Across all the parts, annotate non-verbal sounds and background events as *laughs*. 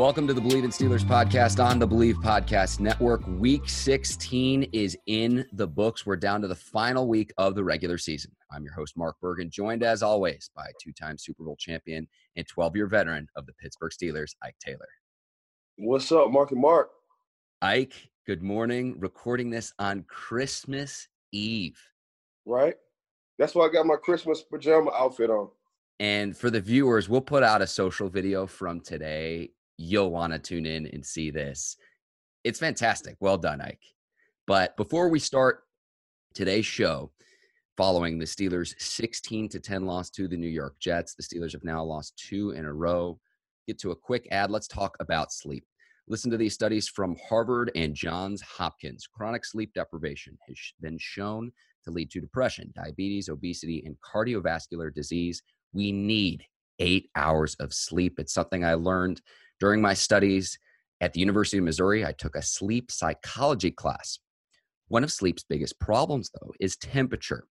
Welcome to the Bleav in Steelers podcast on the Bleav Podcast Network. Week 16 is in the books. We're down to the final week of the regular season. I'm your host, Mark Bergen, joined as always by two time Super Bowl champion and 12 year veteran of the Pittsburgh Steelers, Ike Taylor. What's up, Mark and Mark? Ike, good morning. Recording this on Christmas Eve. Right? That's why I got my Christmas pajama outfit on. And for the viewers, we'll put out a social video from today you'll want to tune in and see this. It's fantastic. Well done, Ike. But before we start today's show, following the Steelers' 16 to 10 loss to the New York Jets, the Steelers have now lost two in a row. Get to a quick ad. Let's talk about sleep. Listen to these studies from Harvard and Johns Hopkins. Chronic sleep deprivation has been shown to lead to depression, diabetes, obesity, and cardiovascular disease. We need eight hours of sleep. It's something I learned during my studies at the University of Missouri, I took a sleep psychology class. One of sleep's biggest problems, though, is temperature.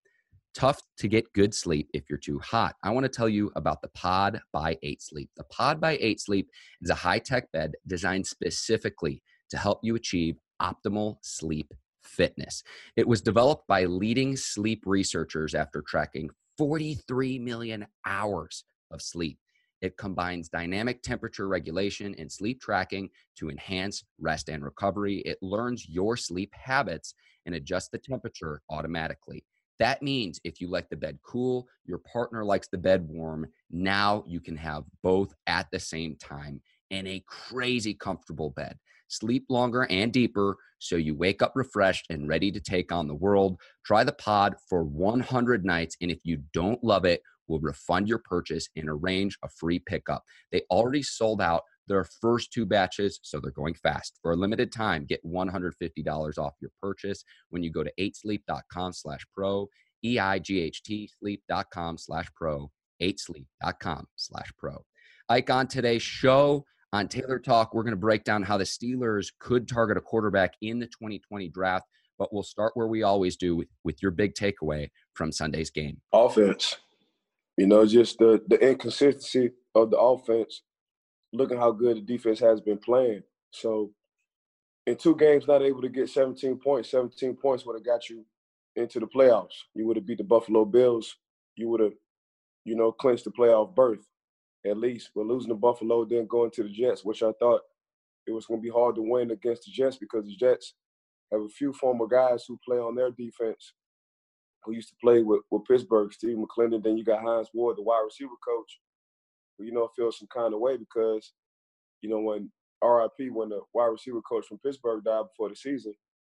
Tough to get good sleep if you're too hot. I want to tell you about the Pod by 8 Sleep. The Pod by 8 Sleep is a high tech bed designed specifically to help you achieve optimal sleep fitness. It was developed by leading sleep researchers after tracking 43 million hours of sleep. It combines dynamic temperature regulation and sleep tracking to enhance rest and recovery. It learns your sleep habits and adjusts the temperature automatically. That means if you like the bed cool, your partner likes the bed warm, now you can have both at the same time in a crazy comfortable bed. Sleep longer and deeper so you wake up refreshed and ready to take on the world. Try the pod for 100 nights, and if you don't love it, will refund your purchase and arrange a free pickup. They already sold out their first two batches, so they're going fast. For a limited time, get $150 off your purchase when you go to 8sleep.com slash pro, E-I-G-H-T sleep.com slash pro, 8sleep.com slash pro. Ike, on today's show, on Taylor Talk, we're going to break down how the Steelers could target a quarterback in the 2020 draft, but we'll start where we always do with, with your big takeaway from Sunday's game. Offense. You know, just the the inconsistency of the offense. Looking how good the defense has been playing. So, in two games, not able to get 17 points. 17 points would have got you into the playoffs. You would have beat the Buffalo Bills. You would have, you know, clinched the playoff berth at least. But losing to Buffalo, then going to the Jets, which I thought it was going to be hard to win against the Jets because the Jets have a few former guys who play on their defense who used to play with, with Pittsburgh, Steve McLendon. Then you got Hines Ward, the wide receiver coach, who, you know, feels some kind of way because, you know, when RIP, when the wide receiver coach from Pittsburgh died before the season,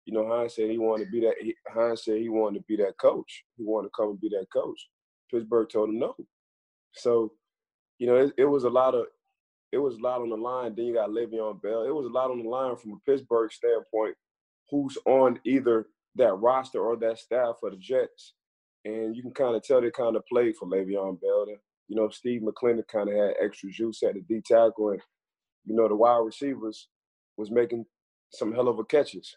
you know, Hines said he wanted to be that. He, said he wanted to be that coach. He wanted to come and be that coach. Pittsburgh told him no. So, you know, it, it was a lot of it was a lot on the line. Then you got Le'Veon Bell. It was a lot on the line from a Pittsburgh standpoint. Who's on either that roster or that staff for the Jets. And you can kind of tell they kind of played for Le'Veon Bell. You know, Steve McLendon kind of had extra juice at the D tackle, and you know the wide receivers was making some hell of a catches.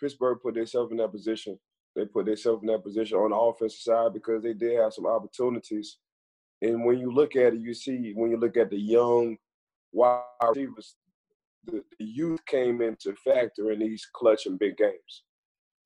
Pittsburgh put themselves in that position. They put themselves in that position on the offensive side because they did have some opportunities. And when you look at it, you see when you look at the young wide receivers, the, the youth came into factor in these clutch and big games.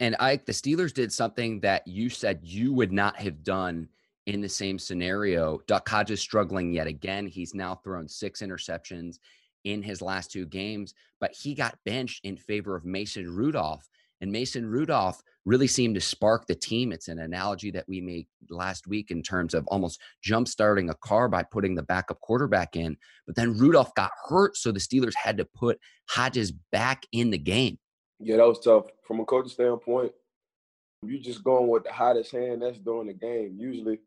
And Ike, the Steelers did something that you said you would not have done in the same scenario. Duck Hodges struggling yet again. He's now thrown six interceptions in his last two games, but he got benched in favor of Mason Rudolph. And Mason Rudolph really seemed to spark the team. It's an analogy that we made last week in terms of almost jump starting a car by putting the backup quarterback in. But then Rudolph got hurt, so the Steelers had to put Hodges back in the game. Yeah, that was tough. From a coaching standpoint, you just going with the hottest hand that's during the game. Usually,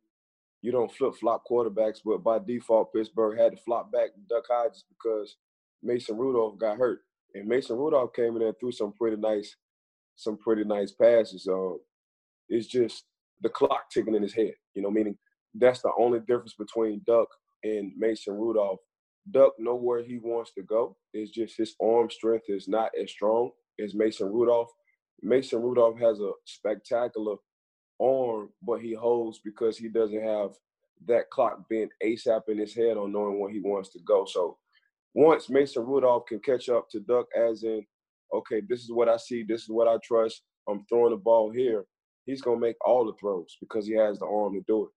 you don't flip flop quarterbacks, but by default, Pittsburgh had to flop back Duck Hodges because Mason Rudolph got hurt, and Mason Rudolph came in and threw some pretty nice, some pretty nice passes. Uh, it's just the clock ticking in his head, you know, meaning that's the only difference between Duck and Mason Rudolph. Duck know where he wants to go. It's just his arm strength is not as strong as Mason Rudolph. Mason Rudolph has a spectacular arm, but he holds because he doesn't have that clock being ASAP in his head on knowing where he wants to go. So once Mason Rudolph can catch up to Duck, as in, okay, this is what I see, this is what I trust, I'm throwing the ball here, he's going to make all the throws because he has the arm to do it.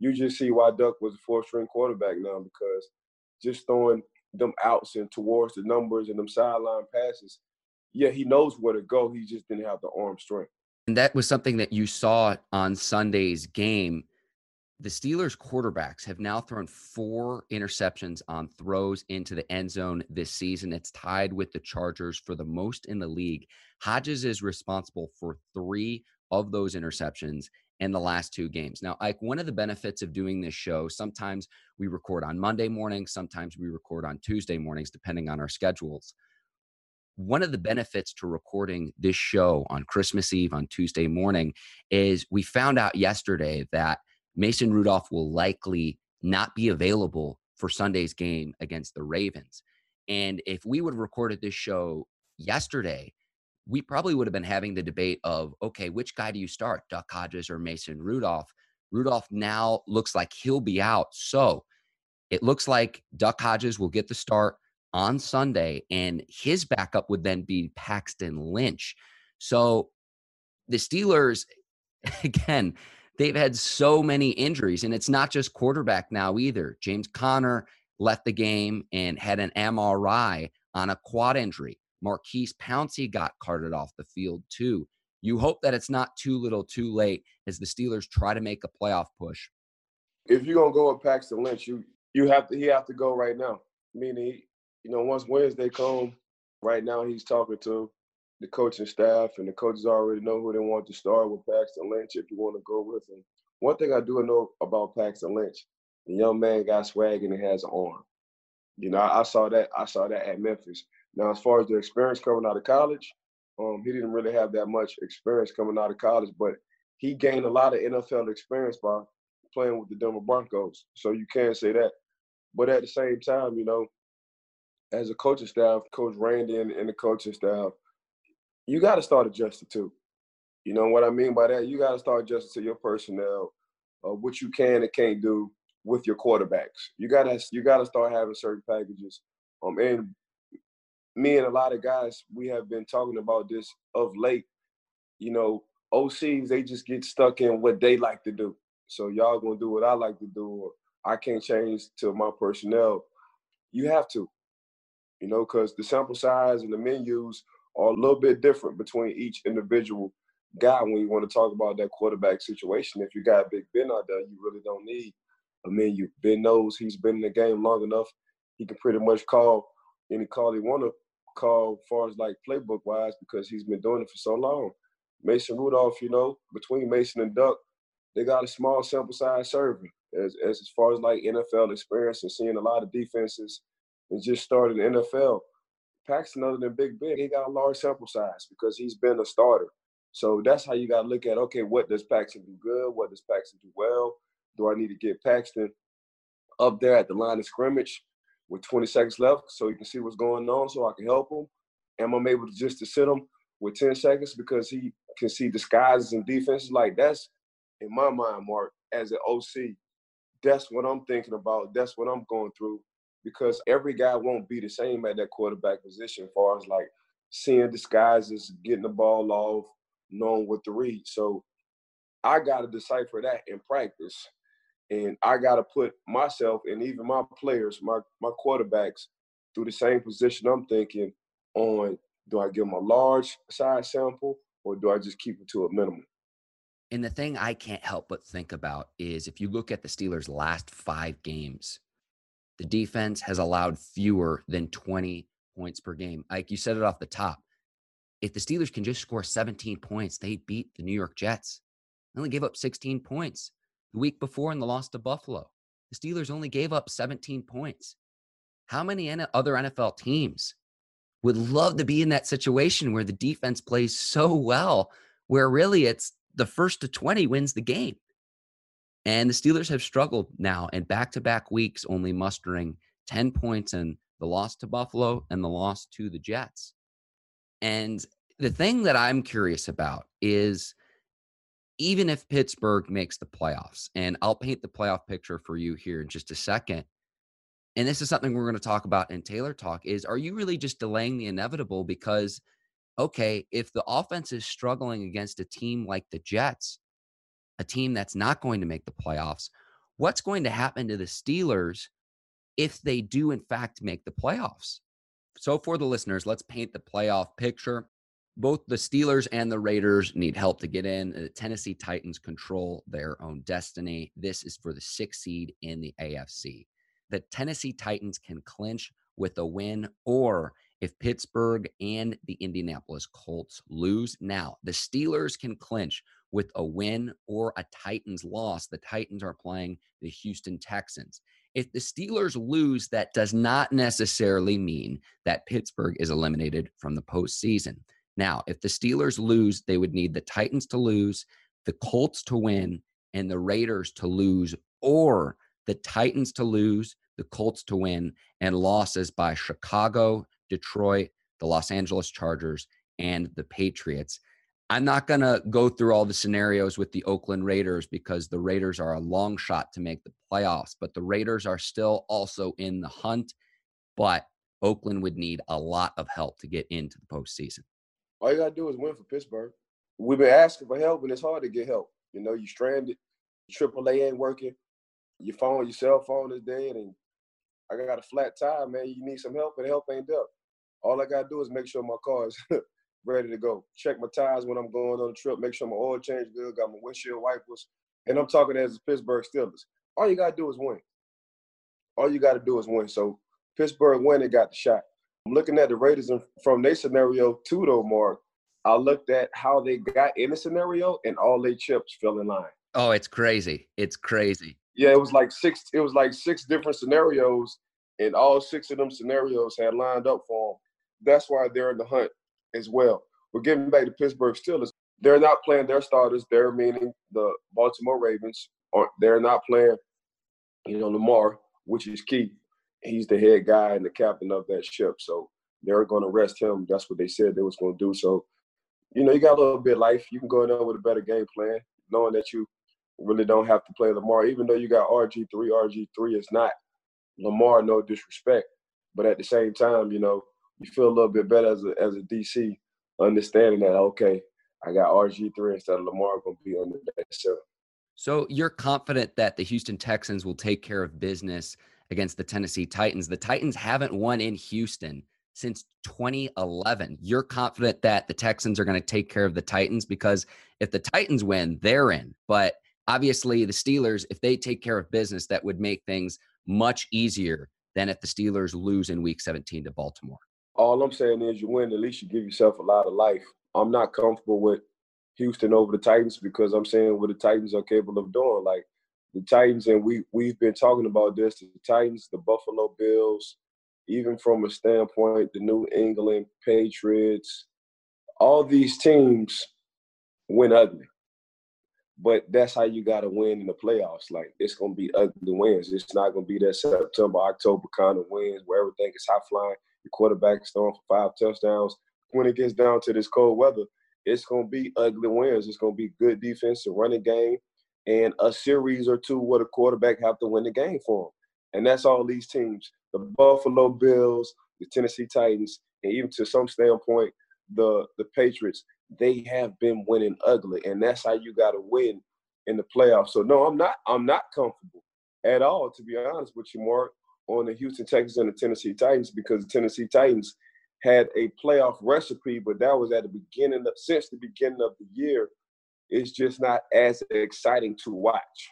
You just see why Duck was a four string quarterback now because just throwing them outs and towards the numbers and them sideline passes, yeah, he knows where to go. He just didn't have the arm strength. And that was something that you saw on Sunday's game. The Steelers quarterbacks have now thrown four interceptions on throws into the end zone this season. It's tied with the Chargers for the most in the league. Hodges is responsible for three of those interceptions in the last two games. Now, Ike, one of the benefits of doing this show, sometimes we record on Monday mornings, sometimes we record on Tuesday mornings, depending on our schedules one of the benefits to recording this show on Christmas Eve on Tuesday morning is we found out yesterday that Mason Rudolph will likely not be available for Sunday's game against the Ravens. And if we would have recorded this show yesterday, we probably would have been having the debate of okay, which guy do you start, Duck Hodges or Mason Rudolph? Rudolph now looks like he'll be out. So it looks like Duck Hodges will get the start on Sunday, and his backup would then be Paxton Lynch. So the Steelers, *laughs* again, they've had so many injuries, and it's not just quarterback now either. James Conner left the game and had an MRI on a quad injury. Maurkice Pouncey got carted off the field too. You hope that it's not too little too late as the Steelers try to make a playoff push. If you're gonna go with Paxton Lynch, you you have to he have to go right now. Meaning you know, once Wednesday come, right now he's talking to the coaching staff, and the coaches already know who they want to start with Paxton Lynch if you want to go with him. One thing I do know about Paxton Lynch, the young man got swag and he has an arm. You know, I, I saw that. I saw that at Memphis. Now, as far as the experience coming out of college, um, he didn't really have that much experience coming out of college, but he gained a lot of NFL experience by playing with the Denver Broncos. So you can't say that. But at the same time, you know, as a coaching staff, Coach Randy and, and the coaching staff, you got to start adjusting too. You know what I mean by that? You got to start adjusting to your personnel, uh, what you can and can't do with your quarterbacks. You gotta you gotta start having certain packages. Um, and me and a lot of guys, we have been talking about this of late. You know, OCs they just get stuck in what they like to do. So y'all gonna do what I like to do, I can't change to my personnel. You have to you know, because the sample size and the menus are a little bit different between each individual guy when you want to talk about that quarterback situation. If you got Big Ben out there, you really don't need a menu. Ben knows he's been in the game long enough. He can pretty much call any call he want to call as far as like playbook wise because he's been doing it for so long. Mason Rudolph, you know, between Mason and Duck, they got a small sample size serving as, as, as far as like NFL experience and seeing a lot of defenses and just started the NFL. Paxton, other than Big Ben, he got a large sample size because he's been a starter. So that's how you got to look at okay, what does Paxton do good? What does Paxton do well? Do I need to get Paxton up there at the line of scrimmage with 20 seconds left so he can see what's going on so I can help him? Am I able to just to sit him with 10 seconds because he can see disguises and defenses? Like that's in my mind, Mark, as an OC, that's what I'm thinking about. That's what I'm going through because every guy won't be the same at that quarterback position as far as like seeing disguises, getting the ball off, knowing what to read. So I got to decipher that in practice. And I got to put myself and even my players, my, my quarterbacks, through the same position I'm thinking on do I give them a large size sample or do I just keep it to a minimum? And the thing I can't help but think about is if you look at the Steelers' last five games, the defense has allowed fewer than 20 points per game. Like you said it off the top. If the Steelers can just score 17 points, they beat the New York Jets. They only gave up 16 points. The week before in the loss to Buffalo, the Steelers only gave up 17 points. How many other NFL teams would love to be in that situation where the defense plays so well, where really it's the first to 20 wins the game? And the Steelers have struggled now and back to back weeks, only mustering 10 points in the loss to Buffalo and the loss to the Jets. And the thing that I'm curious about is even if Pittsburgh makes the playoffs, and I'll paint the playoff picture for you here in just a second. And this is something we're going to talk about in Taylor Talk is are you really just delaying the inevitable because okay, if the offense is struggling against a team like the Jets, a team that's not going to make the playoffs, what's going to happen to the Steelers if they do, in fact, make the playoffs? So, for the listeners, let's paint the playoff picture. Both the Steelers and the Raiders need help to get in. The Tennessee Titans control their own destiny. This is for the sixth seed in the AFC. The Tennessee Titans can clinch with a win or if Pittsburgh and the Indianapolis Colts lose. Now, the Steelers can clinch with a win or a Titans loss. The Titans are playing the Houston Texans. If the Steelers lose, that does not necessarily mean that Pittsburgh is eliminated from the postseason. Now, if the Steelers lose, they would need the Titans to lose, the Colts to win, and the Raiders to lose, or the Titans to lose, the Colts to win, and losses by Chicago, Detroit, the Los Angeles Chargers, and the Patriots. I'm not going to go through all the scenarios with the Oakland Raiders because the Raiders are a long shot to make the playoffs, but the Raiders are still also in the hunt. But Oakland would need a lot of help to get into the postseason. All you got to do is win for Pittsburgh. We've been asking for help, and it's hard to get help. You know, you stranded, AAA ain't working, your phone, your cell phone is dead, and I got a flat tire, man. You need some help, and help ain't there. All I gotta do is make sure my car is *laughs* ready to go. Check my tires when I'm going on a trip. Make sure my oil change good. Got my windshield wipers. And I'm talking as the Pittsburgh Steelers. All you gotta do is win. All you gotta do is win. So Pittsburgh win and got the shot. I'm looking at the Raiders from their scenario too, though, Mark. I looked at how they got in the scenario, and all their chips fell in line. Oh, it's crazy! It's crazy. Yeah, it was like six. It was like six different scenarios, and all six of them scenarios had lined up for them that's why they're in the hunt as well. We're getting back to Pittsburgh Steelers. They're not playing their starters. They're meaning the Baltimore Ravens. Or they're not playing, you know, Lamar, which is key. He's the head guy and the captain of that ship. So they're going to rest him. That's what they said they was going to do. So, you know, you got a little bit of life. You can go in there with a better game plan, knowing that you really don't have to play Lamar, even though you got RG3. RG3 is not Lamar, no disrespect. But at the same time, you know, you feel a little bit better as a as a DC, understanding that okay, I got RG three instead of Lamar going to be on the show. So you're confident that the Houston Texans will take care of business against the Tennessee Titans. The Titans haven't won in Houston since 2011. You're confident that the Texans are going to take care of the Titans because if the Titans win, they're in. But obviously, the Steelers, if they take care of business, that would make things much easier than if the Steelers lose in week 17 to Baltimore all I'm saying is you win, at least you give yourself a lot of life. I'm not comfortable with Houston over the Titans because I'm saying what the Titans are capable of doing. Like the Titans, and we we've been talking about this, the Titans, the Buffalo Bills, even from a standpoint, the New England Patriots, all these teams win ugly. But that's how you gotta win in the playoffs. Like it's gonna be ugly wins. It's not gonna be that September, October kind of wins where everything is high flying. The quarterback's throwing for five touchdowns. When it gets down to this cold weather, it's going to be ugly wins. It's going to be good defense, a running game, and a series or two where the quarterback have to win the game for them. And that's all these teams: the Buffalo Bills, the Tennessee Titans, and even to some standpoint, the the Patriots. They have been winning ugly, and that's how you got to win in the playoffs. So no, I'm not. I'm not comfortable at all, to be honest with you, Mark on the Houston Texans and the Tennessee Titans because the Tennessee Titans had a playoff recipe, but that was at the beginning of, since the beginning of the year. It's just not as exciting to watch.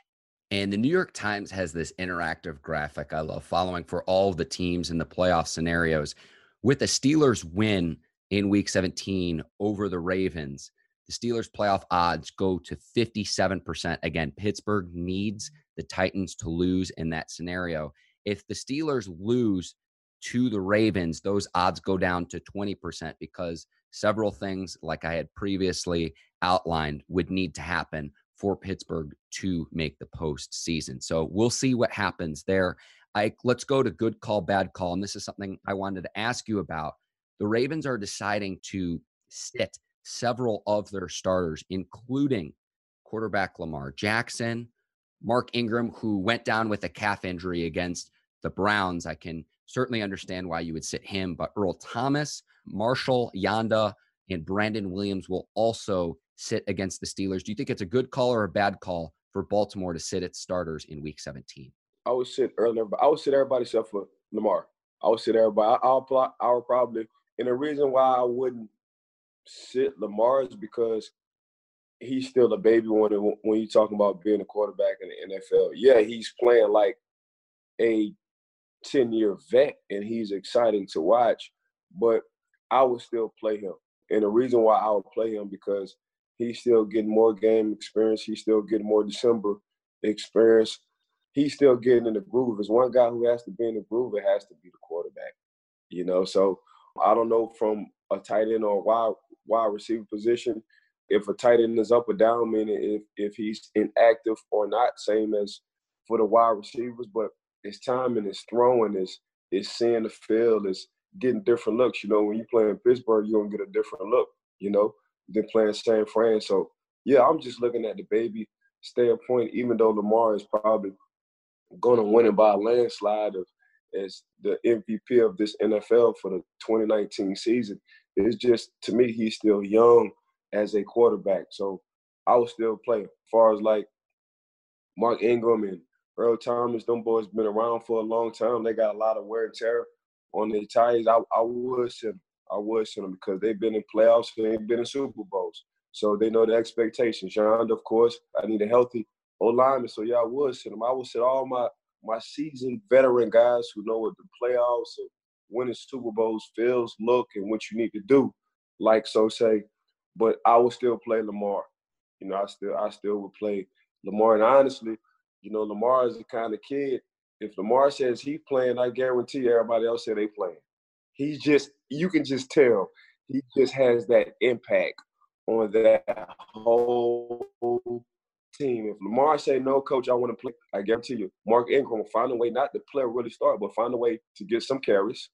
And the New York Times has this interactive graphic I love following for all the teams in the playoff scenarios. With the Steelers win in week 17 over the Ravens, the Steelers playoff odds go to 57%. Again, Pittsburgh needs the Titans to lose in that scenario. If the Steelers lose to the Ravens, those odds go down to 20% because several things, like I had previously outlined, would need to happen for Pittsburgh to make the postseason. So we'll see what happens there. Ike, let's go to good call, bad call. And this is something I wanted to ask you about. The Ravens are deciding to sit several of their starters, including quarterback Lamar Jackson, Mark Ingram, who went down with a calf injury against the Browns. I can certainly understand why you would sit him, but Earl Thomas, Marshall Yanda, and Brandon Williams will also sit against the Steelers. Do you think it's a good call or a bad call for Baltimore to sit its starters in Week 17? I would sit earlier, but I would sit everybody except for Lamar. I would sit everybody. I'll, I would probably, and the reason why I wouldn't sit Lamar is because he's still a baby when when you're talking about being a quarterback in the NFL. Yeah, he's playing like a 10 year vet and he's exciting to watch, but I would still play him. And the reason why I would play him because he's still getting more game experience. He's still getting more December experience. He's still getting in the groove. As one guy who has to be in the groove, it has to be the quarterback. You know, so I don't know from a tight end or wide wide receiver position if a tight end is up or down, meaning if if he's inactive or not, same as for the wide receivers. But his timing, his throwing, his his seeing the field, is getting different looks. You know, when you play in Pittsburgh, you're gonna get a different look. You know, than playing San Fran. So yeah, I'm just looking at the baby standpoint. Even though Lamar is probably gonna win it by a landslide of as the MVP of this NFL for the 2019 season, it's just to me he's still young as a quarterback. So I will still play. As far as like Mark Ingram and Earl Thomas, them boys been around for a long time. They got a lot of wear and tear on their tires. I, I would send them. I would send them because they've been in playoffs and they've been in Super Bowls. So they know the expectations. John, of course, I need a healthy O lineman. So yeah, I would send them. I would send all my my seasoned veteran guys who know what the playoffs and winning Super Bowls feels, look, and what you need to do. Like so say, but I would still play Lamar. You know, I still I still would play Lamar. And honestly, you know, Lamar is the kind of kid. If Lamar says he's playing, I guarantee everybody else said they playing. He's just you can just tell he just has that impact on that whole team. If Lamar say no, coach, I want to play, I guarantee you, Mark Ingram will find a way not to play really start, but find a way to get some carries.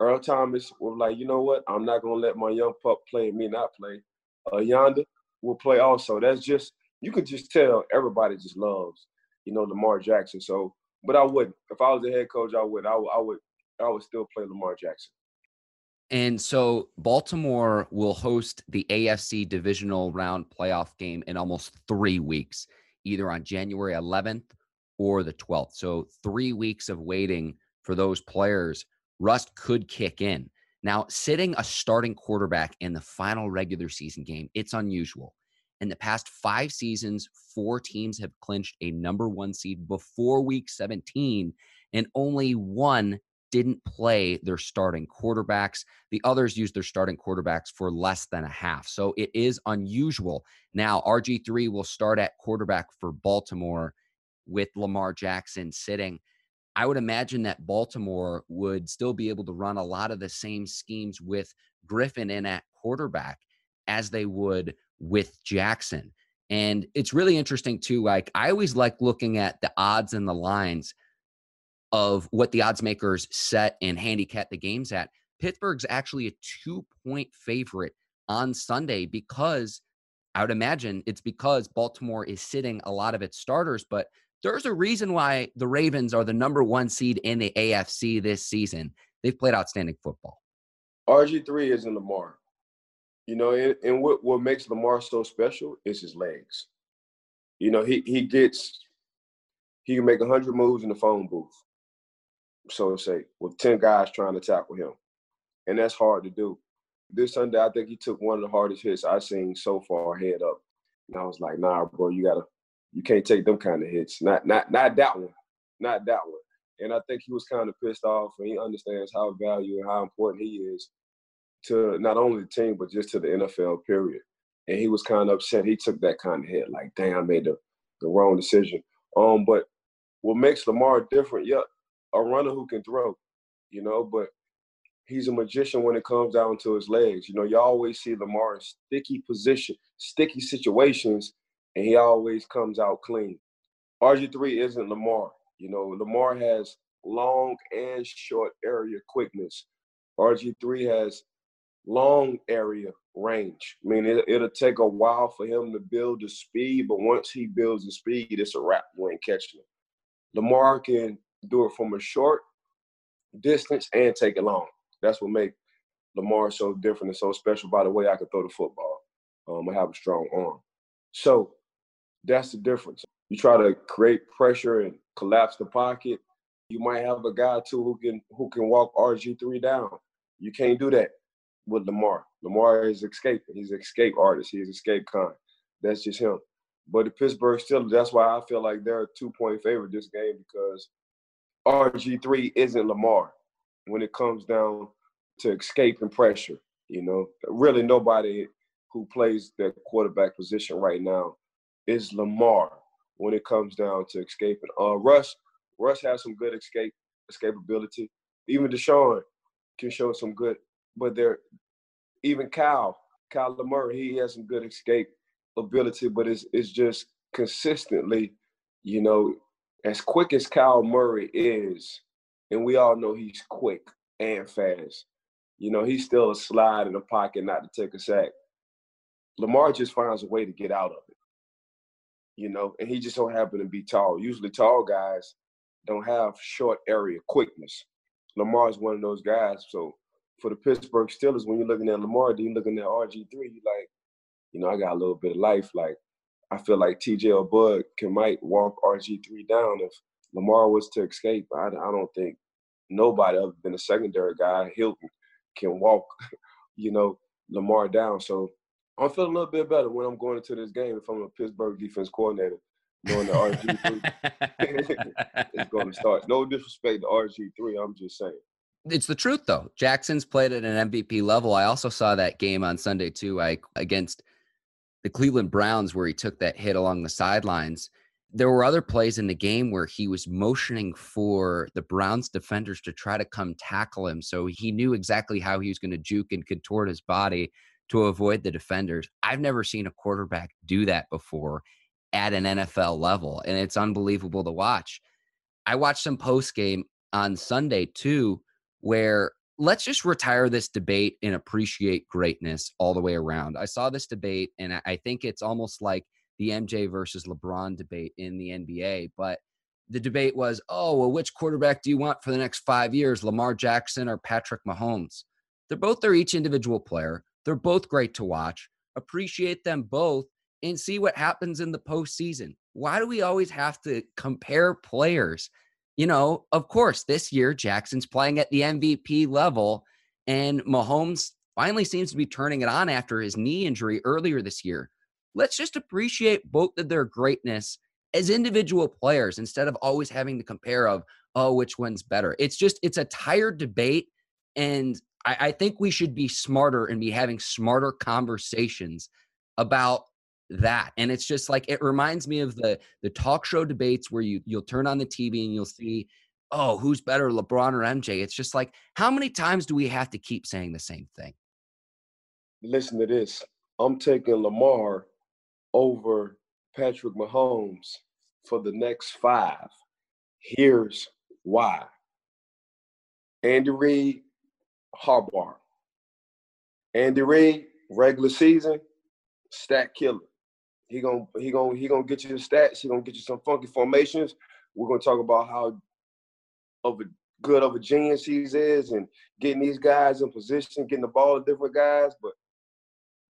Earl Thomas was like, you know what? I'm not gonna let my young pup play and me not play uh, will play also. That's just you could just tell everybody just loves you know Lamar Jackson. So, but I wouldn't. If I was the head coach, I would. I, I would. I would still play Lamar Jackson. And so Baltimore will host the AFC divisional round playoff game in almost three weeks, either on January 11th or the 12th. So three weeks of waiting for those players. Rust could kick in. Now, sitting a starting quarterback in the final regular season game, it's unusual. In the past five seasons, four teams have clinched a number one seed before week 17, and only one didn't play their starting quarterbacks. The others used their starting quarterbacks for less than a half. So it is unusual. Now, RG3 will start at quarterback for Baltimore with Lamar Jackson sitting. I would imagine that Baltimore would still be able to run a lot of the same schemes with Griffin in at quarterback as they would with Jackson. And it's really interesting too. Like, I always like looking at the odds and the lines of what the odds makers set and handicap the games at. Pittsburgh's actually a two point favorite on Sunday because I would imagine it's because Baltimore is sitting a lot of its starters, but there's a reason why the Ravens are the number one seed in the AFC this season. They've played outstanding football. RG3 isn't Lamar. You know, and, and what, what makes Lamar so special is his legs. You know, he he gets he can make hundred moves in the phone booth. So to say, with 10 guys trying to tackle him. And that's hard to do. This Sunday, I think he took one of the hardest hits I've seen so far head up. And I was like, nah, bro, you gotta you can't take them kind of hits. Not not not that one. Not that one. And I think he was kind of pissed off and he understands how valuable and how important he is to not only the team but just to the NFL period. and he was kind of upset. He took that kind of hit, like, damn, I made the, the wrong decision. Um, but what makes Lamar different, yeah, a runner who can throw, you know, but he's a magician when it comes down to his legs. You know, you always see Lamar in sticky position, sticky situations, and he always comes out clean. RG3 isn't Lamar. You know, Lamar has long and short area quickness. RG3 has long area range. I mean, it, will take a while for him to build the speed, but once he builds the speed, it's a wrap. You ain't catching him. Lamar can do it from a short distance and take it long. That's what makes Lamar so different and so special. By the way, I can throw the football. Um, I have a strong arm. So that's the difference. You try to create pressure and collapse the pocket. You might have a guy too who can who can walk RG three down. You can't do that with Lamar. Lamar is escaping. He's an escape artist. He's escape con. That's just him. But the Pittsburgh Steelers, that's why I feel like they're a two point favorite this game because RG3 isn't Lamar when it comes down to escape and pressure. You know, really nobody who plays the quarterback position right now is Lamar when it comes down to escaping. Uh, Russ, Russ has some good escape escapability. Even Deshaun can show some good, but they're even Kyle, Kyle Murray, he has some good escape ability, but it's it's just consistently, you know, as quick as Kyle Murray is, and we all know he's quick and fast. You know, he's still a slide in the pocket not to take a sack. Lamar just finds a way to get out of it. You know, and he just don't happen to be tall. Usually tall guys don't have short area quickness. Lamar's one of those guys. So for the Pittsburgh Steelers, when you're looking at Lamar, then you're looking at RG3, you like, you know, I got a little bit of life. Like, I feel like TJ or Bud can might walk RG3 down if Lamar was to escape. I, I don't think nobody other than a secondary guy, Hilton, can walk, *laughs* you know, Lamar down. So I'm feeling a little bit better when I'm going into this game if I'm a Pittsburgh defense coordinator, knowing the RG3 is going to start. No disrespect to RG3, I'm just saying. It's the truth, though. Jackson's played at an MVP level. I also saw that game on Sunday too. I against the Cleveland Browns where he took that hit along the sidelines. There were other plays in the game where he was motioning for the Browns defenders to try to come tackle him. So he knew exactly how he was going to juke and contort his body to avoid the defenders. I've never seen a quarterback do that before at an NFL level, and it's unbelievable to watch. I watched some post game on Sunday too, where let's just retire this debate and appreciate greatness all the way around. I saw this debate, and I think it's almost like the MJ versus LeBron debate in the NBA. But the debate was, oh, well, which quarterback do you want for the next five years, Lamar Jackson or Patrick Mahomes? They're both their each individual player. They're both great to watch. Appreciate them both and see what happens in the postseason. Why do we always have to compare players? You know, of course, this year Jackson's playing at the MVP level, and Mahomes finally seems to be turning it on after his knee injury earlier this year let's just appreciate both of their greatness as individual players instead of always having to compare of oh which one's better it's just it's a tired debate and I, I, think we should be smarter and be having smarter conversations about that and it's just like it reminds me of the the talk show debates where you you'll turn on the tv and you'll see oh who's better lebron or mj it's just like how many times do we have to keep saying the same thing listen to this i'm taking lamar over Patrick Mahomes for the next five. Here's why. Andy Reid, Harbaugh. Andy Reid, regular season, stat killer. He gonna he gonna he gonna get you the stats. He gonna get you some funky formations. We're gonna talk about how of a good of a genius he is and getting these guys in position, getting the ball to different guys. But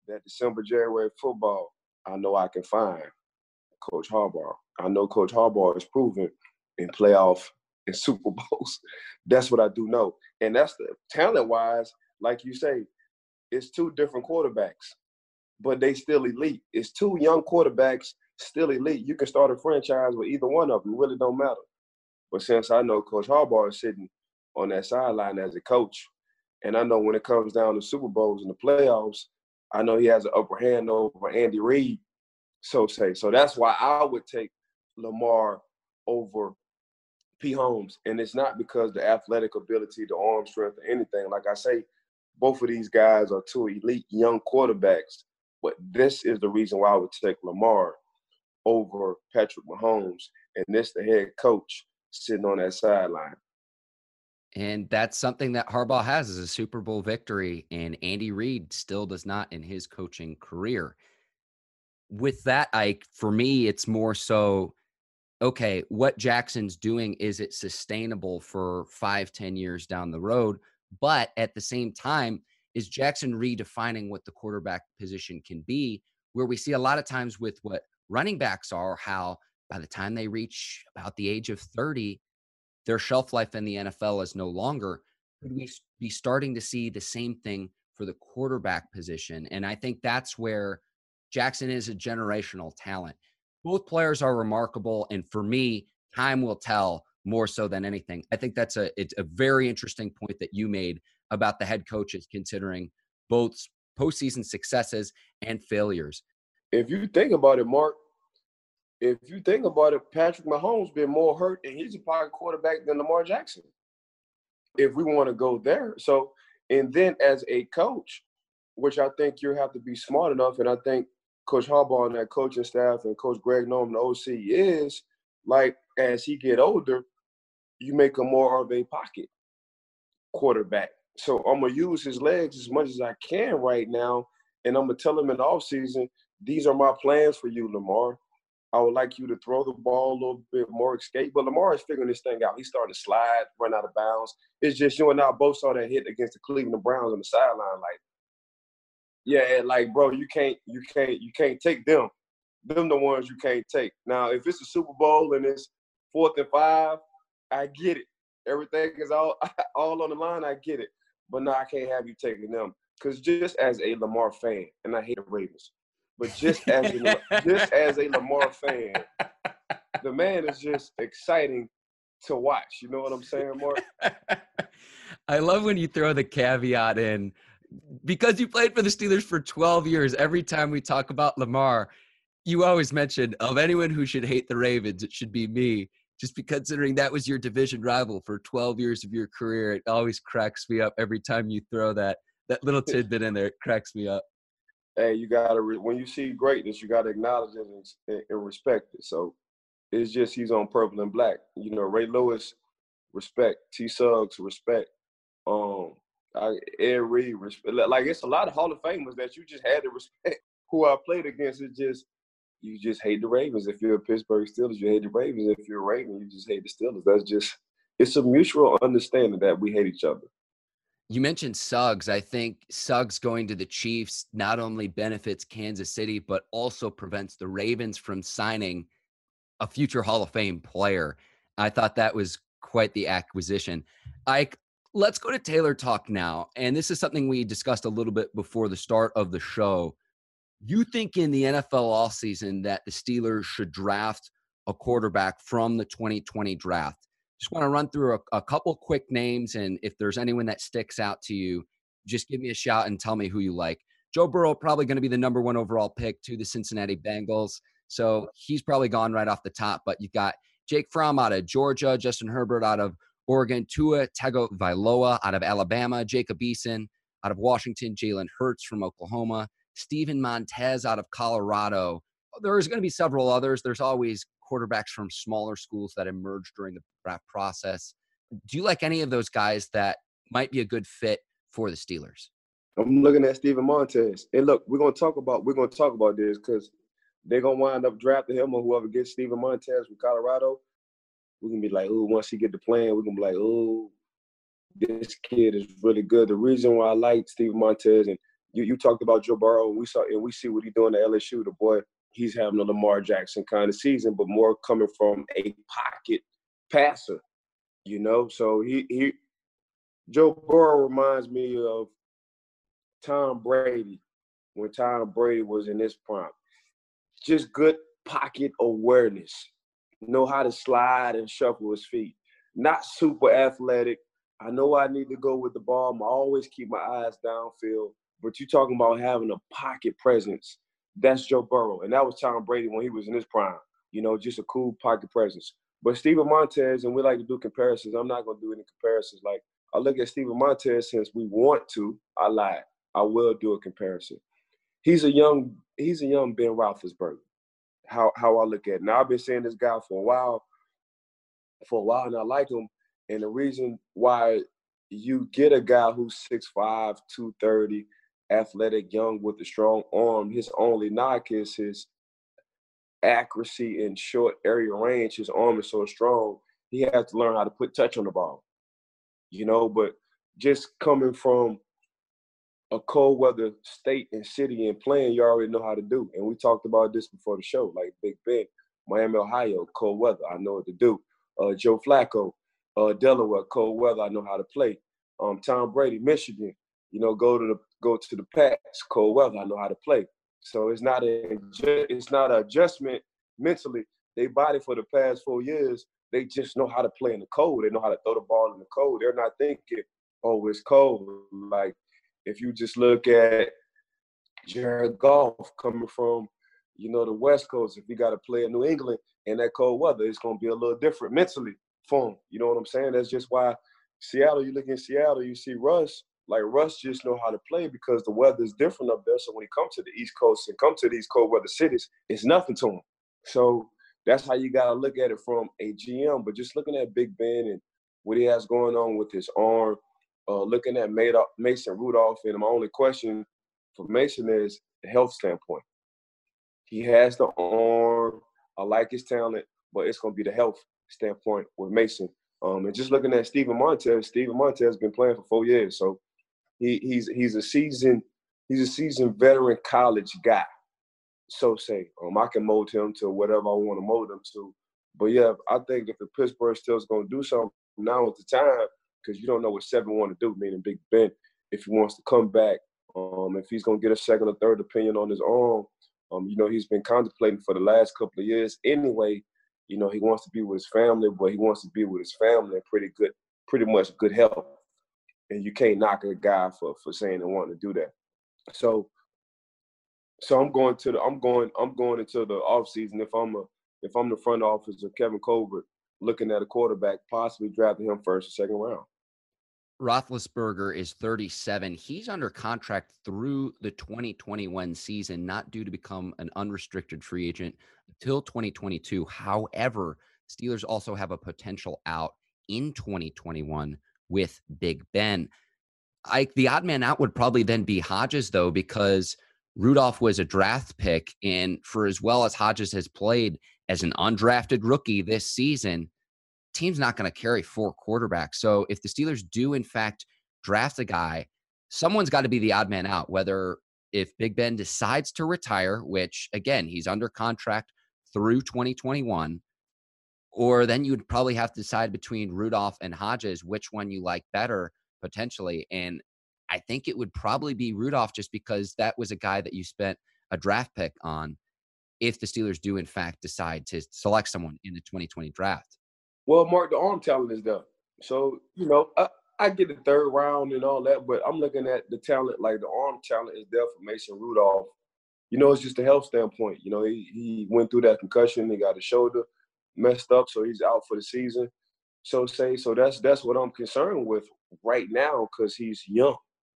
that December January football, I know I can find Coach Harbaugh. I know Coach Harbaugh is proven in playoff and Super *laughs* Bowls. that's what I do know. And that's the talent wise, like you say, it's two different quarterbacks, but they still elite. It's two young quarterbacks still elite. You can start a franchise with either one of them. Really don't matter. But since I know Coach Harbaugh is sitting on that sideline as a coach, and I know when it comes down to Super Bowls and the playoffs, I know he has an upper hand over Andy Reid, so say. So that's why I would take Lamar over P. Holmes. And it's not because the athletic ability, the arm strength, or anything. Like I say, both of these guys are two elite young quarterbacks. But this is the reason why I would take Lamar over Patrick Mahomes. And this the head coach sitting on that sideline. And that's something that Harbaugh has is a Super Bowl victory, and Andy Reid still does not in his coaching career. With that, Ike, for me, it's more so okay, what Jackson's doing, is it sustainable for five, ten years down the road? But at the same time, is Jackson redefining what the quarterback position can be? Where we see a lot of times with what running backs are, how by the time they reach about the age of 30, their shelf life in the NFL is no longer. Could we mm-hmm. be starting to see the same thing for the quarterback position? And I think that's where Jackson is a generational talent. Both players are remarkable. And for me, time will tell more so than anything. I think that's a it's a very interesting point that you made about the head coaches considering both postseason successes and failures. If you think about it, Mark, if you think about it, Patrick Mahomes been more hurt and he's a pocket quarterback than Lamar Jackson. If we want to go there. So, and then as a coach, which I think you have to be smart enough, and I think Coach Harbaugh and that coaching staff and Coach Greg Norman, the OC, is like as he get older, you make him more of a pocket quarterback. So I'm gonna use his legs as much as I can right now, and I'm gonna tell him in the offseason, these are my plans for you, Lamar. I would like you to throw the ball a little bit more, escape. But Lamar is figuring this thing out. He's starting to slide, run out of bounds. It's just you and I both saw that hit against the Cleveland Browns on the sideline. Like, yeah, like bro, you can't, you can't, you can't take them. Them the ones you can't take. Now, if it's a Super Bowl and it's fourth and five, I get it. Everything is all *laughs* all on the line. I get it. But no, I can't have you taking them. Because just as a Lamar fan, and I hate the Ravens, but just as a, *laughs* just as a Lamar fan, the man is just exciting to watch. You know what I'm saying, Mark? *laughs* I love when you throw the caveat in because you played for the Steelers for 12 years. Every time we talk about Lamar, you always mention of anyone who should hate the Ravens, it should be me. Just be considering that was your division rival for 12 years of your career, it always cracks me up every time you throw that that little tidbit in there. It cracks me up hey, you gotta when you see greatness, you gotta acknowledge it and, and, respect it. So it's just he's on purple and black. You know, Ray Lewis, respect. T. Suggs, respect. Um, Reed, respect. Like it's a lot of Hall of Famers that you just had to respect. *laughs* Who I played against, it just you just hate the Ravens. If you're a Pittsburgh Steelers, you hate the Ravens. If you're a Raven, you just hate the Steelers. That's just it's a mutual understanding that we hate each other. You mentioned Suggs. I think Suggs going to the Chiefs not only benefits Kansas City, but also prevents the Ravens from signing a future Hall of Fame player. I thought that was quite the acquisition. Ike, let's go to Taylor talk now. And this is something we discussed a little bit before the start of the show. You think in the NFL offseason that the Steelers should draft a quarterback from the 2020 draft? just want to run through a, a couple quick names, and if there's anyone that sticks out to you, just give me a shout and tell me who you like. Joe Burrow probably going to be the number one overall pick to the Cincinnati Bengals, so he's probably gone right off the top. But you've got Jake Fromm out of Georgia, Justin Herbert out of Oregon, Tua Tagovailoa out of Alabama, Jacob Eason out of Washington, Jalen Hurts from Oklahoma, Steven Montez out of Colorado. There's going to be several others. There's always quarterbacks from smaller schools that emerge during the draft process. Do you like any of those guys that might be a good fit for the Steelers? I'm looking at Steven Montez. And look, we're gonna talk about we're gonna talk about this because they're gonna wind up drafting him or whoever gets Steven Montez from Colorado. We're gonna be like, oh, once he get the plan, we're gonna be like, oh, this kid is really good. The reason why I like Steve Montez and you, you talked about Joe Burrow, and we saw and we see what he's doing at LSU. The boy he's having a Lamar Jackson kind of season, but more coming from a pocket passer, you know. So he he Joe Burrow reminds me of Tom Brady when Tom Brady was in his prime. Just good pocket awareness. Know how to slide and shuffle his feet. Not super athletic. I know I need to go with the ball. I always keep my eyes downfield, But you're talking about having a pocket presence. That's Joe Burrow. And that was Tom Brady when he was in his prime. You know, just a cool pocket presence. But Steven Montez, and we like to do comparisons. I'm not gonna do any comparisons. Like I look at Steven Montez since we want to. I lied. I will do a comparison. He's a young, he's a young Ben Roethlisberger. How how I look at it. Now I've been seeing this guy for a while, for a while, and I like him. And the reason why you get a guy who's 6'5", 230, athletic, young with a strong arm, his only knock is his accuracy in short area range. His arm is so strong, he has to learn how to put touch on the ball. You know, but just coming from a cold weather state and city and playing, you already know how to do. And we talked about this before the show, like Big Ben, Miami, Ohio, cold weather, I know what to do. Uh, Joe Flacco, uh, Delaware, cold weather, I know how to play. Um, Tom Brady, Michigan, you know, go to the go to the Pats, cold weather, I know how to play. So it's not a it's not an adjustment mentally. They body for the past four years, they just know how to play in the cold. They know how to throw the ball in the cold. They're not thinking, oh, it's cold. Like if you just look at Jared Goff coming from, you know, the West Coast, if he got to play in New England in that cold weather, it's gonna be a little different mentally for him. You know what I'm saying? That's just why Seattle, you look in Seattle, you see Russ like Russ just know how to play because the weather is different up there. So when he comes to the East Coast and come to these cold weather cities, it's nothing to him. So that's how you gotta look at it from a GM. But just looking at Big Ben and what he has going on with his arm, uh, looking at Mason Rudolph, and my only question for Mason is the health standpoint. He has the arm. I like his talent, but it's gonna be the health standpoint with Mason. Um, and just looking at Steven Montez, Steven Montez has been playing for four years, so he, he's he's a seasoned he's a seasoned veteran college guy. So say, um, I can mold him to whatever I want to mold him to. But yeah, I think if the Pittsburgh Steelers going to do something now at the time, because you don't know what seven want to do, meaning Big Ben, if he wants to come back, um, if he's going to get a second or third opinion on his arm, um, you know, he's been contemplating for the last couple of years anyway. You know, he wants to be with his family, but he wants to be with his family in pretty good, pretty much good health and you can't knock a guy for for saying and wanting to do that. So so I'm going to the I'm going I'm going into the off season if I'm a if I'm the front office of Kevin Colbert looking at a quarterback, possibly drafting him first or second round. Roethlisberger is 37. He's under contract through the 2021 season, not due to become an unrestricted free agent until 2022. However, Steelers also have a potential out in 2021 with Big Ben. I the odd man out would probably then be Hodges though because Rudolph was a draft pick and for as well as Hodges has played as an undrafted rookie this season, team's not going to carry four quarterbacks. So if the Steelers do in fact draft a guy, someone's got to be the odd man out whether if Big Ben decides to retire, which again, he's under contract through 2021, or then you'd probably have to decide between Rudolph and Hodges which one you like better potentially. And I think it would probably be Rudolph just because that was a guy that you spent a draft pick on if the Steelers do in fact decide to select someone in the 2020 draft. Well, Mark, the arm talent is there. So, you know, I, I get the third round and all that, but I'm looking at the talent, like the arm talent is there for Mason Rudolph. You know, it's just a health standpoint. You know, he, he went through that concussion, he got a shoulder messed up, so he's out for the season. So say so that's that's what I'm concerned with right now because he's young,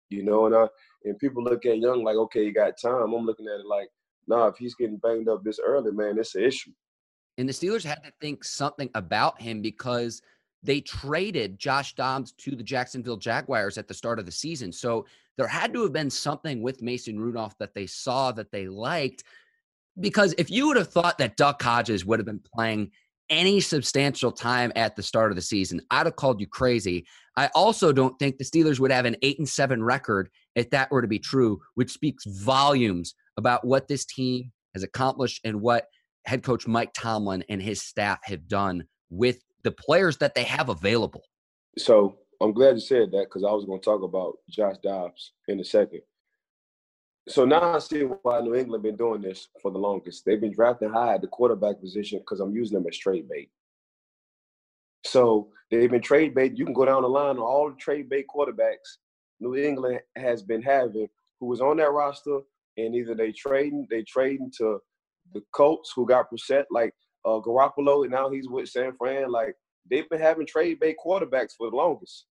you know. And I and people look at young like okay, he got time. I'm looking at it like nah, if he's getting banged up this early, man, it's an issue. And the Steelers had to think something about him because they traded Josh Dobbs to the Jacksonville Jaguars at the start of the season. So there had to have been something with Mason Rudolph that they saw that they liked. Because if you would have thought that Duck Hodges would have been playing any substantial time at the start of the season, I'd have called you crazy. I also don't think the Steelers would have an eight and seven record if that were to be true, which speaks volumes about what this team has accomplished and what head coach Mike Tomlin and his staff have done with the players that they have available. So I'm glad you said that because I was going to talk about Josh Dobbs in a second so now I see why New England been doing this for the longest. They've been drafting high at the quarterback position because I'm using them as trade bait. So they've been trade bait. You can go down the line on all the trade bait quarterbacks New England has been having who was on that roster, and either they trading, they trading to the Colts who got Brissett, like uh, Garoppolo, and now he's with San Fran. Like they've been having trade bait quarterbacks for the longest,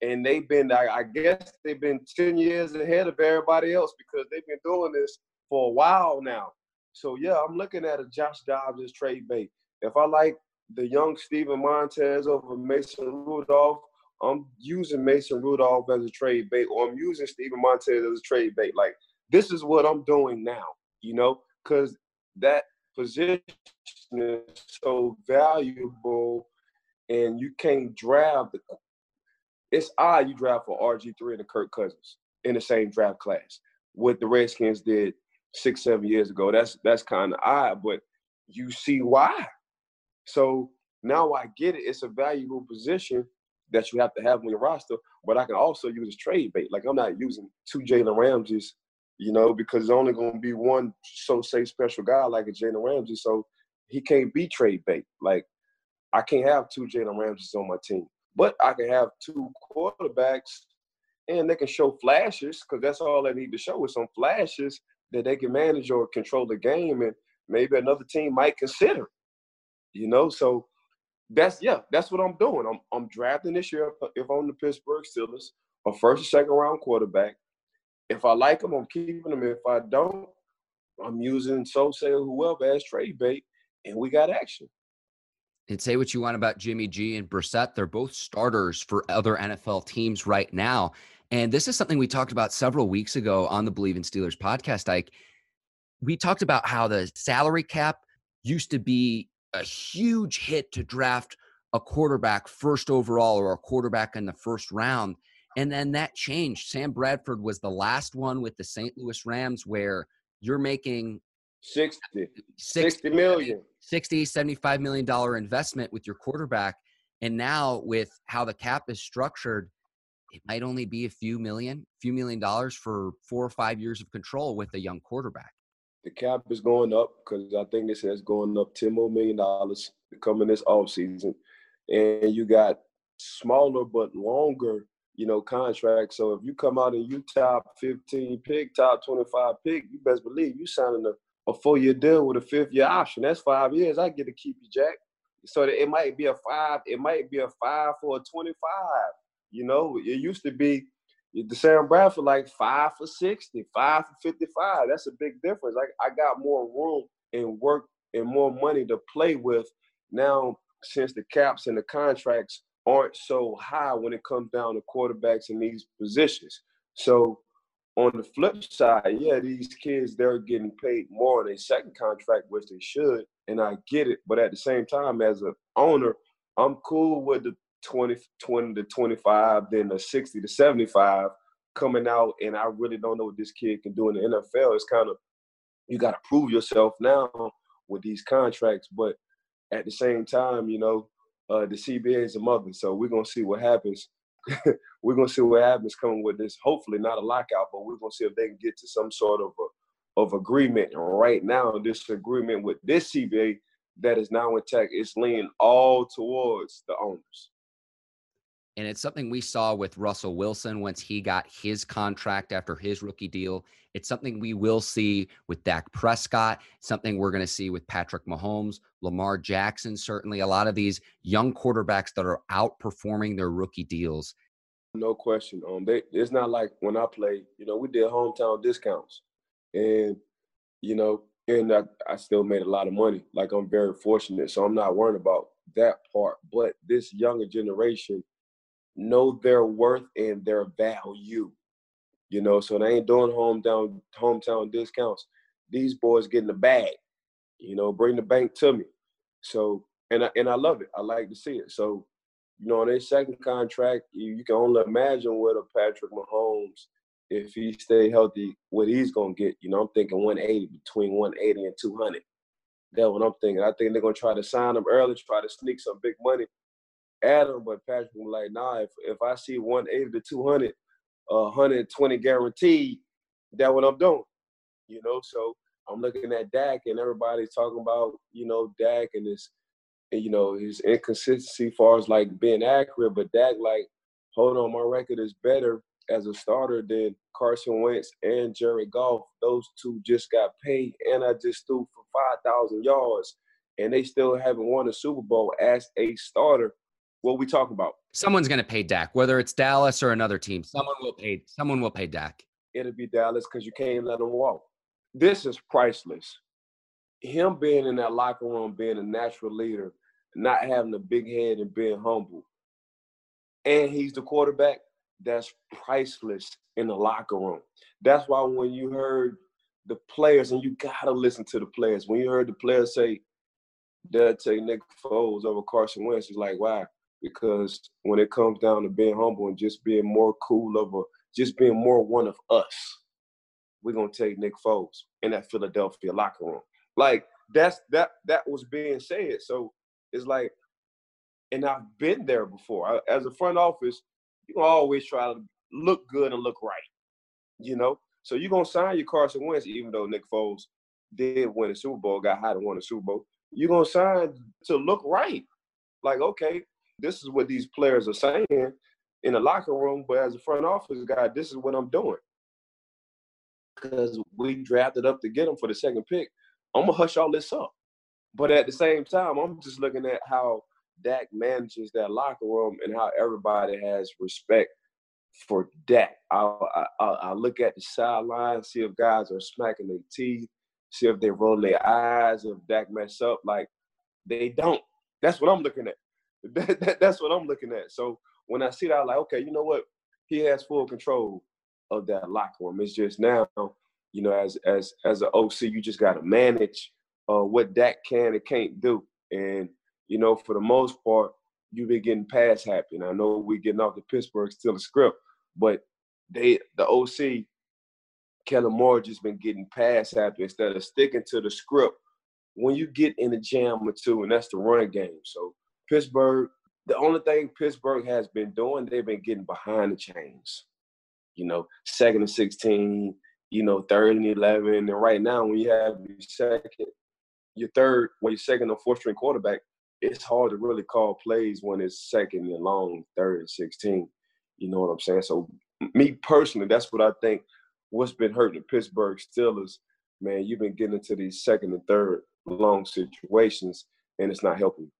and they've been, I, I guess, they've been ten years ahead of everybody else because they've been doing this for a while now. So yeah, I'm looking at a Josh Dobbs as trade bait. If I like the young Steven Montez over Mason Rudolph, I'm using Mason Rudolph as a trade bait, or I'm using Steven Montez as a trade bait. Like this is what I'm doing now, you know, because that position is so valuable, and you can't draft. It's odd you draft for RG three and the Kirk Cousins in the same draft class. What the Redskins did six, seven years ago. That's that's kind of odd, but you see why. So now I get it. It's a valuable position that you have to have on your roster, but I can also use trade bait. Like I'm not using two Jalen Ramseys, you know, because there's only going to be one so say special guy like a Jalen Ramsey. So he can't be trade bait. Like I can't have two Jalen Ramseys on my team, but I can have two quarterbacks and they can show flashes because that's all they need to show is some flashes that they can manage or control the game and maybe another team might consider. You know, so that's yeah, that's what I'm doing. I'm I'm drafting this year if I'm the Pittsburgh Steelers, a first or second round quarterback. If I like them, I'm keeping them. If I don't, I'm using Sosay or whoever as trade bait, and we got action. And say what you want about Jimmy G and Brissett. They're both starters for other NFL teams right now. And this is something we talked about several weeks ago on the Bleav in Steelers podcast, Ike. We talked about how the salary cap used to be a huge hit to draft a quarterback first overall or a quarterback in the first round. And then that changed. Sam Bradford was the last one with the St. Louis Rams where you're making 60, 60 million, 60, 75 million dollar investment with your quarterback. And now with how the cap is structured, it might only be a few million, few million dollars for four or five years of control with a young quarterback the cap is going up because I think it says going up ten more million dollars coming this off season, and you got smaller but longer, you know, contracts. So if you come out and you top fifteen pick, top twenty five pick, you best believe you signing a, a four year deal with a fifth year option. That's five years. I get to keep you, Jack. So it might be a five. It might be a five for a twenty five. You know, it used to be the Sam Bradford like five for 60, five for 55. That's a big difference. Like I got more room and work and more money to play with now since the caps and the contracts aren't so high when it comes down to quarterbacks in these positions. So on the flip side, yeah, these kids they're getting paid more on a second contract, which they should, and I get it. But at the same time, as an owner, I'm cool with the 20, 20 to 25, then the 60 to 75 coming out. And I really don't know what this kid can do in the NFL. It's kind of, you got to prove yourself now with these contracts. But at the same time, you know, uh, the CBA is a mother. So we're to see what happens. *laughs* we're to see what happens coming with this. Hopefully not a lockout, but we're to see if they can get to some sort of a, of agreement. And right now, this agreement with this CBA that is now intact is leaning all towards the owners. And it's something we saw with Russell Wilson once he got his contract after his rookie deal. It's something we will see with Dak Prescott, something we're going to see with Patrick Mahomes, Lamar Jackson, certainly a lot of these young quarterbacks that are outperforming their rookie deals. No question. Um, they, it's not like when I played, you know, we did hometown discounts. And, you know, and I, I still made a lot of money. Like I'm very fortunate. So I'm not worried about that part. But this younger generation, know their worth and their value. You know, so they ain't doing hometown hometown discounts. These boys getting the bag. You know, bring the bank to me. So and I, and I love it. I like to see it. So, you know, on their second contract, you, you can only imagine what a Patrick Mahomes, if he stay healthy, what he's gonna get. You know, I'm thinking 180 between 180 and 200. That's what I'm thinking. I think they're gonna try to sign him early, try to sneak some big money Adam, but Patrick was like, nah, if, if I see 180 to 200, uh, 120 guaranteed, that's what I'm doing. You know, so I'm looking at Dak and everybody's talking about, you know, Dak and his, you know, his inconsistency far as like being accurate, but Dak like, hold on, my record is better as a starter than Carson Wentz and Jared Goff. Those two just got paid, and I just threw for 5,000 yards, and they still haven't won a Super Bowl as a starter. What we talking about? Someone's going to pay Dak, whether it's Dallas or another team. Someone will pay. Someone will pay Dak. It'll be Dallas because you can't let him walk. This is priceless. Him being in that locker room, being a natural leader, not having a big head and being humble, and he's the quarterback. That's priceless in the locker room. That's why when you heard the players, and you gotta listen to the players. When you heard the players say they'll take Nick Foles over Carson Wentz, it's like why? Because when it comes down to being humble and just being more cool of a, just being more one of us, we're gonna take Nick Foles in that Philadelphia locker room. Like that's that that was being said. So it's like, and I've been there before. I, as a front office, you can always try to look good and look right. You know, so you're gonna sign your Carson Wentz, even though Nick Foles did win a Super Bowl, got high to win a Super Bowl. You're gonna sign to look right. Like, okay, this is what these players are saying in the locker room, but as a front office guy, this is what I'm doing. Because we drafted up to get him for the second pick. I'm gonna hush all this up. But at the same time, I'm just looking at how Dak manages that locker room and how everybody has respect for Dak. I, I, I look at the sideline, see if guys are smacking their teeth, see if they roll their eyes, if Dak mess up. Like they don't. That's what I'm looking at. That, that, that's what I'm looking at. So when I see that, I'm like, okay, you know what? He has full control of that locker room. It's just now, you know, as as as an OC, you just got to manage uh, what Dak can and can't do. And you know, for the most part, you've been getting pass happy. And I know we're getting off the Pittsburgh Steelers script, but they the OC, Kellen Moore just been getting pass happy instead of sticking to the script when you get in a jam or two, and that's the run game. So Pittsburgh, the only thing Pittsburgh has been doing, they've been getting behind the chains. You know, second and 16, you know, third and 11. And right now, when you have your second, your third, when you're second or fourth string quarterback, it's hard to really call plays when it's second and long, third and 16. You know what I'm saying? So me personally, that's what I think what's been hurting the Pittsburgh Steelers, man, you've been getting into these second and third long situations and it's not helping.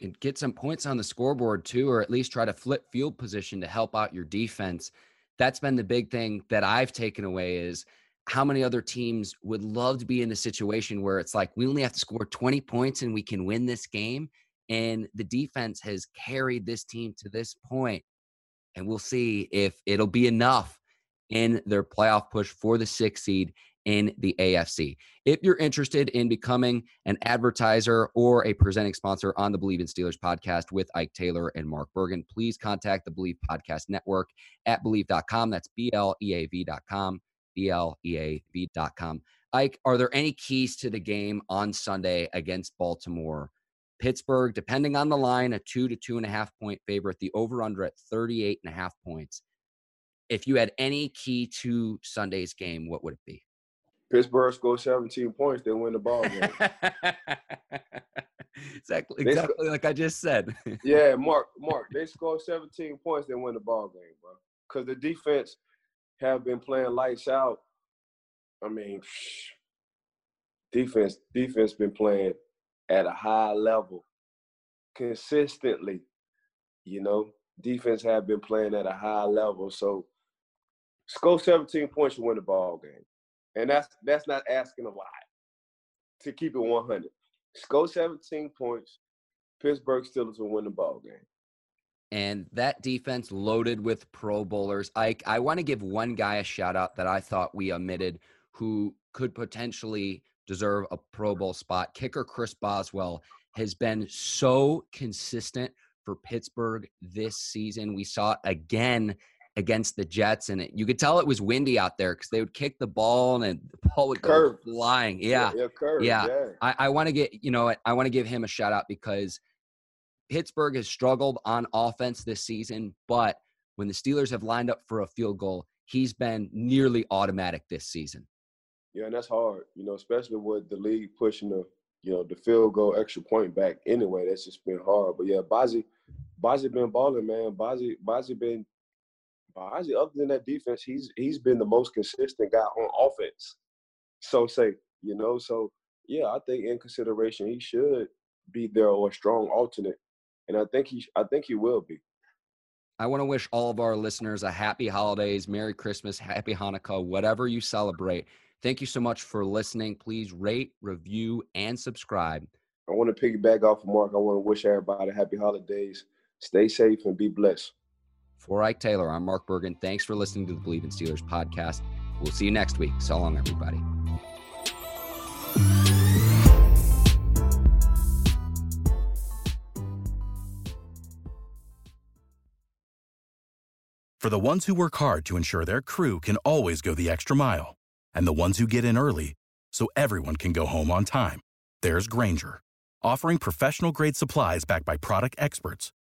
And get some points on the scoreboard too, or at least try to flip field position to help out your defense. That's been the big thing that I've taken away is how many other teams would love to be in a situation where it's like we only have to score 20 points and we can win this game and the defense has carried this team to this point and we'll see if it'll be enough in their playoff push for the sixth seed in the AFC. If you're interested in becoming an advertiser or a presenting sponsor on the Bleav in Steelers podcast with Ike Taylor and Mark Bergen, please contact the Bleav Podcast Network at bleav.com. That's B L E A V.com. B-L-E-A-V.com. Ike, are there any keys to the game on Sunday against Baltimore? Pittsburgh, depending on the line, a two to two and a half point favorite, the over under at 38 and a half points. If you had any key to Sunday's game, what would it be? Pittsburgh scores 17 points, they win the ball game. *laughs* exactly, exactly sc- like I just said. *laughs* yeah, Mark, Mark, they score 17 points, they win the ball game, bro. Because the defense have been playing lights out. I mean, defense defense been playing at a high level consistently. You know, defense have been playing at a high level. So score 17 points you win the ball game. And that's that's not asking a lot to keep it 100. Score 17 points, Pittsburgh Steelers will win the ball game and that defense loaded with Pro Bowlers. I I want to give one guy a shout out that I thought we omitted, who could potentially deserve a Pro Bowl spot. Kicker Chris Boswell has been so consistent for Pittsburgh this season. We saw it again against the Jets, and it, you could tell it was windy out there because they would kick the ball and the *laughs* ball would go flying. Yeah, yeah, yeah, yeah. yeah. I, I want to get you know I want to give him a shout out because Pittsburgh has struggled on offense this season, but when the Steelers have lined up for a field goal, he's been nearly automatic this season. Yeah, and that's hard, you know, especially with the league pushing the, you know, the field goal extra point back anyway. That's just been hard. But yeah, Bazzi, Bazzi been balling, man. Bazzi, Bazzi been, Honestly, other than that defense, he's he's been the most consistent guy on offense. So say, you know, so yeah, I think in consideration he should be there or a strong alternate, and I think he I think he will be. I want to wish all of our listeners a happy holidays, Merry Christmas, Happy Hanukkah, whatever you celebrate. Thank you so much for listening. Please rate, review, and subscribe. I want to piggyback off of Mark. I want to wish everybody happy holidays. Stay safe and be blessed. For Ike Taylor, I'm Mark Bergen. Thanks for listening to the Bleav in Steelers podcast. We'll see you next week. So long, everybody. For the ones who work hard to ensure their crew can always go the extra mile, and the ones who get in early so everyone can go home on time, there's Grainger, offering professional grade supplies backed by product experts